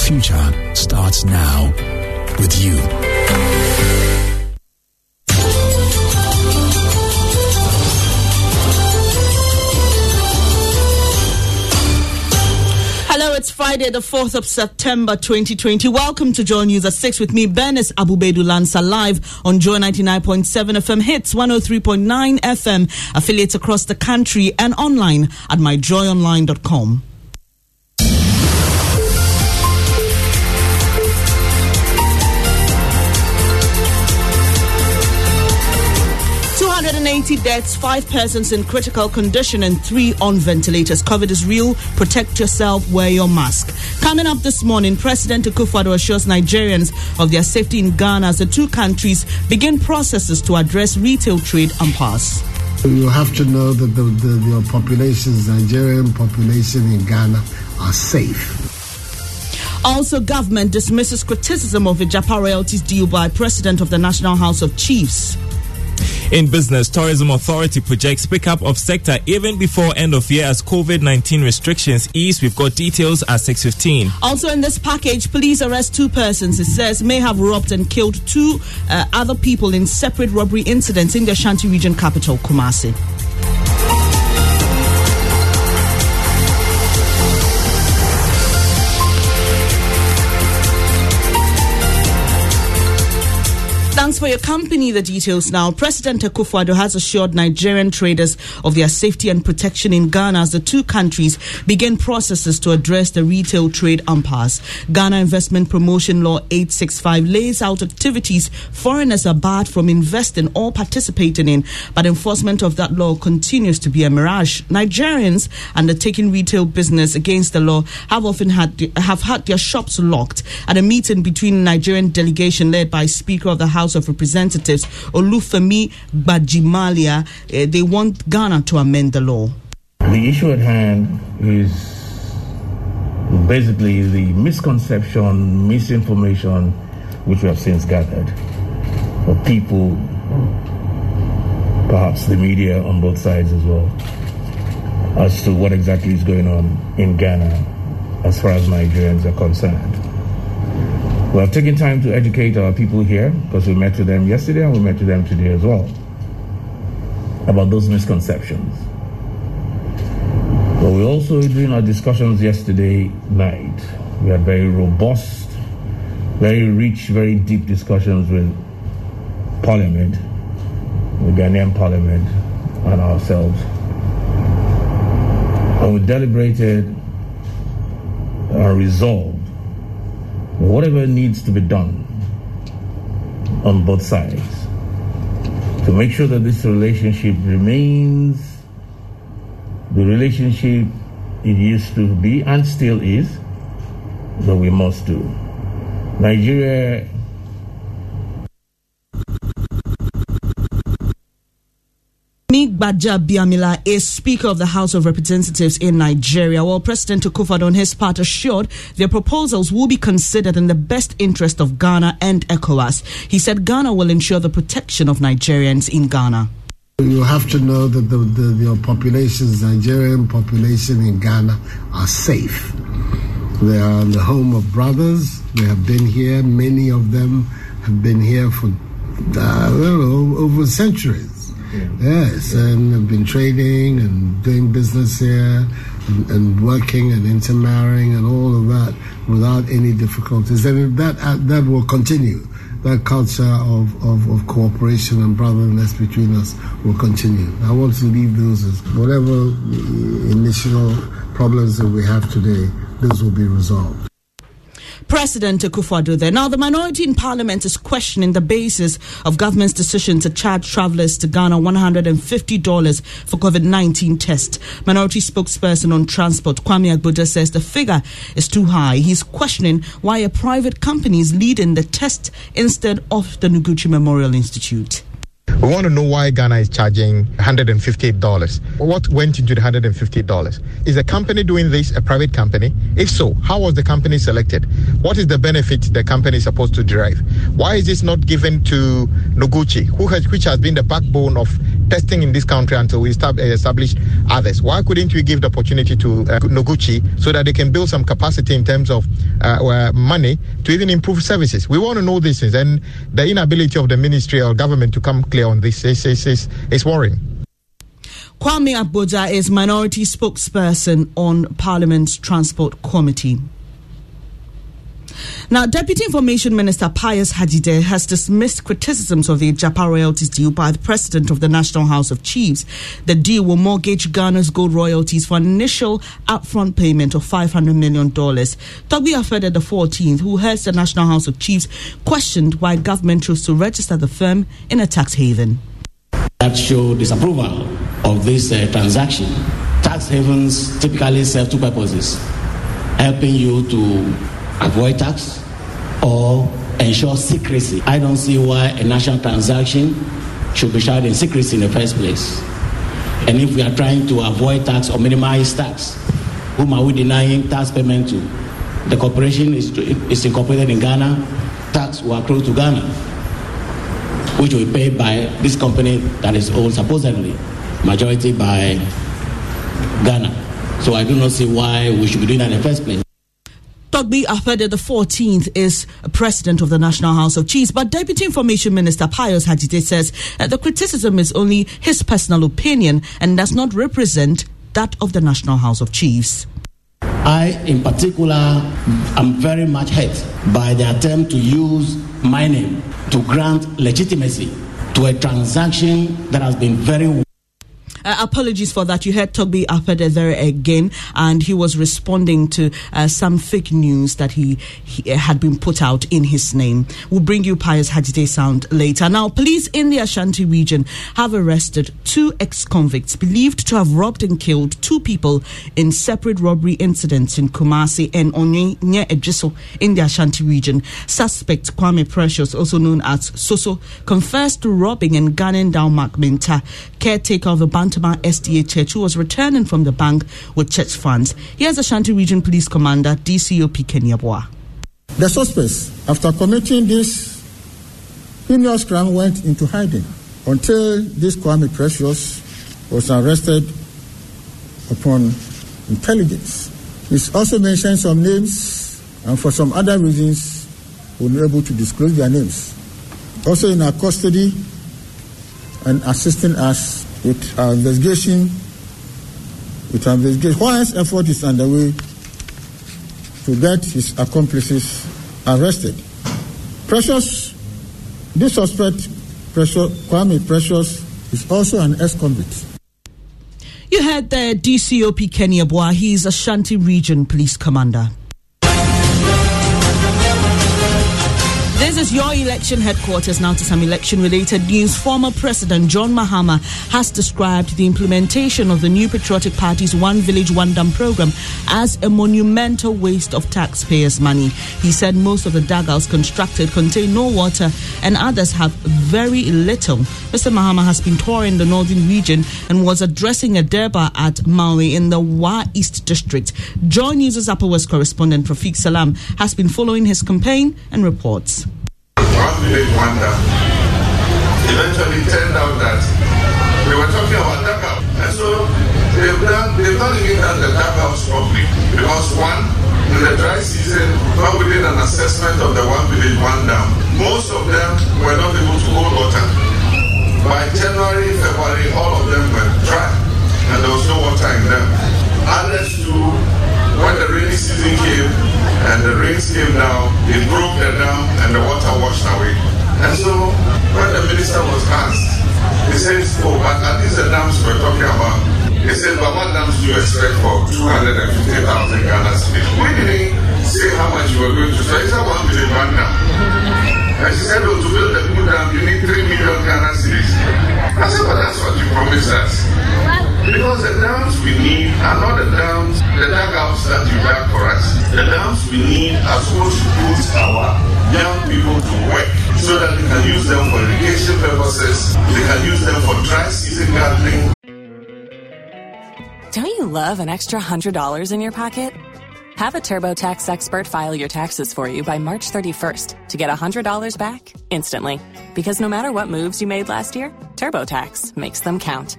Future starts now with you. Hello, it's Friday, the 4th of September 2020. Welcome to Joy News at 6 with me, Bernice Abu-Baidoo Lansah, live on Joy 99.7 FM hits, 103.9 FM, affiliates across the country and online at myjoyonline.com. Two hundred and eighty deaths, five persons in critical condition, and three on ventilators. COVID is real. Protect yourself. Wear your mask. Coming up this morning, President Akufo-Addo assures Nigerians of their safety in Ghana as the two countries begin processes to address retail trade impasse. You have to know that the, the, your populations, Nigerian population in Ghana, are safe. Also, government dismisses criticism of Agyapa royalties deal by President of the National House of Chiefs. In business, Tourism Authority projects pickup of sector even before end of year as COVID-19 restrictions ease. We've got details at 6.15. Also in this package, police arrest two persons it says may have robbed and killed two uh, other people in separate robbery incidents in the Ashanti region capital, Kumasi. For your company. The details now. President Akufo-Addo has assured Nigerian traders of their safety and protection in Ghana as the two countries begin processes to address the retail trade impasse. Ghana Investment Promotion Law 865 lays out activities foreigners are barred from investing or participating in, but enforcement of that law continues to be a mirage. Nigerians undertaking retail business against the law have often had have had their shops locked. At a meeting between Nigerian delegation led by Speaker of the House of Representatives Olufemi Gbajabiamila, uh, they want Ghana to amend the law. The issue at hand is basically the misconception, misinformation, which we have since gathered. For people, perhaps the media on both sides as well, as to what exactly is going on in Ghana as far as Nigerians are concerned. We have taken time to educate our people here because we met with them yesterday and we met with them today as well about those misconceptions. But we also, during our discussions yesterday night, we had very robust, very rich, very deep discussions with Parliament, the Ghanaian Parliament, and ourselves. And we deliberated and resolved whatever needs to be done on both sides to make sure that this relationship remains the relationship it used to be and still is, that we must do. Nigeria Gbajabiamila is Speaker of the House of Representatives in Nigeria, while President Akufo on his part assured their proposals will be considered in the best interest of Ghana and ECOWAS. He said Ghana will ensure the protection of Nigerians in Ghana. You have to know that the, the, the populations, Nigerian population in Ghana, are safe. They are the home of brothers. They have been here. Many of them have been here for, uh, know, over centuries. Yes, and I've been trading and doing business here and, and, working and intermarrying and all of that without any difficulties. And that, uh, that will continue. That culture of, of, of cooperation and brotherliness between us will continue. I want to leave those as whatever initial problems that we have today, those will be resolved. President Akufo-Addo there. Now, the minority in parliament is questioning the basis of government's decision to charge travelers to Ghana $150 for COVID-19 test. Minority spokesperson on transport, Kwame Agbodza, says the figure is too high. He's questioning why a private company is leading the test instead of the Noguchi Memorial Institute. We want to know why Ghana is charging $158. What went into the $158? Is the company doing this a private company? If so, how was the company selected? What is the benefit the company is supposed to derive? Why is this not given to Noguchi, who has, which has been the backbone of testing in this country until we establish others? Why couldn't we give the opportunity to uh, Noguchi so that they can build some capacity in terms of uh, money to even improve services? We want to know this, and the inability of the ministry or government to come clear on this is, is, is, is worrying. Kwame Agbodza is minority spokesperson on Parliament's Transport Committee. Now, Deputy Information Minister Pius Hadzide has dismissed criticisms of the Agyapa royalties deal by the President of the National House of Chiefs. The deal will mortgage Ghana's gold royalties for an initial upfront payment of $500 million. Togbi Afede the 14th, who heads the National House of Chiefs, questioned why government chose to register the firm in a tax haven. That show disapproval of this uh, transaction. Tax havens typically serve two purposes helping you to avoid tax or ensure secrecy. I don't see why a national transaction should be shrouded in secrecy in the first place. And if we are trying to avoid tax or minimize tax, whom are we denying tax payment to? The corporation is, is incorporated in Ghana, tax will accrue to Ghana, which will be paid by this company that is owned supposedly majority by Ghana. So I do not see why we should be doing that in the first place. Togbi Afede the 14th is president of the National House of Chiefs, but Deputy Information Minister Pius Hadzide says uh, the criticism is only his personal opinion and does not represent that of the National House of Chiefs. I, in particular, am very much hurt by the attempt to use my name to grant legitimacy to a transaction that has been very uh, apologies for that. You heard Togbi Afede there again, and he was responding to uh, some fake news that he, he, had been put out in his name. We'll bring you Pius Hadzide sound later. Now, police in the Ashanti region have arrested two ex-convicts believed to have robbed and killed two people in separate robbery incidents in Kumasi and Onwe near Ejisu in the Ashanti region. Suspect Kwame Precious, also known as Soso, confessed to robbing and gunning down Mark Minta, caretaker of a Bant Bantama SDA Church, who was returning from the bank with church funds. Here's Ashanti Region Police Commander DCOP Kenneth Yeboah. The suspects, after committing this heinous crime, went into hiding until this Kwame Precious was arrested upon intelligence He's also mentioned some names, and for some other reasons, we're not able to disclose their names. Also in our custody and assisting us with our investigation, with our investigation, whilst effort is underway to get his accomplices arrested. Precious, this suspect, Precious, Kwame Precious, is also an ex-convict. You heard the DCOP Kenneth Yeboah. He's Ashanti Region Police Commander. This is your election headquarters. Now to some election related news. Former President John Mahama has described the implementation of the new Patriotic Party's One Village, One Dam program as a monumental waste of taxpayers' money. He said most of the dugouts constructed contain no water and others have very little. Mr. Mahama has been touring the northern region and was addressing a durbar at Maui in the Wa East District. Joy News' Upper West correspondent Rafiq Salam has been following his campaign and reports one village wonder. Eventually turned out that we were talking about dugout. And so they've done they've not even done the dugouts properly. Because one, in the dry season, when we did an assessment of the one village one dam, most of them were not able to hold water. By January, February, all of them were dry and there was no water in them. Others too, when the rainy season came, and the rains came down, it broke the dam and the water washed away. And so when the minister was asked, he says, oh, but at least the dams we're talking about, he said, but what dams do you expect for 250,000 Ghana cedis? We didn't say how much you were going to spend. He said, one million one dam. And she said, oh, to build a new dam, you need 3 million Ghana cedis. I said, but that's what you promised us. Because the dams we need are not the dams, the dugouts that you dug for us. The dams we need are supposed to put our young people to work so that they can use them for irrigation purposes, they can use them for dry season gardening. Don't you love an extra $100 in your pocket? Have a TurboTax expert file your taxes for you by March 31st to get $100 back instantly. Because no matter what moves you made last year, TurboTax makes them count.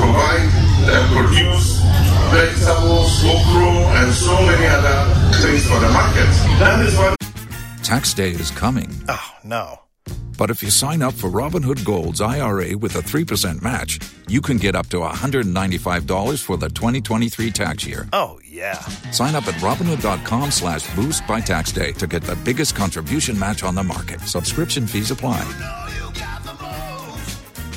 To provide and produce vegetables, okra, and so many other things for the market. That is what. Tax day is coming. Oh, no. But if you sign up for Robinhood Gold's IRA with a 3% match, you can get up to $195 for the 2023 tax year. Oh, yeah. Sign up at Robinhood.com slash boost by tax day to get the biggest contribution match on the market. Subscription fees apply.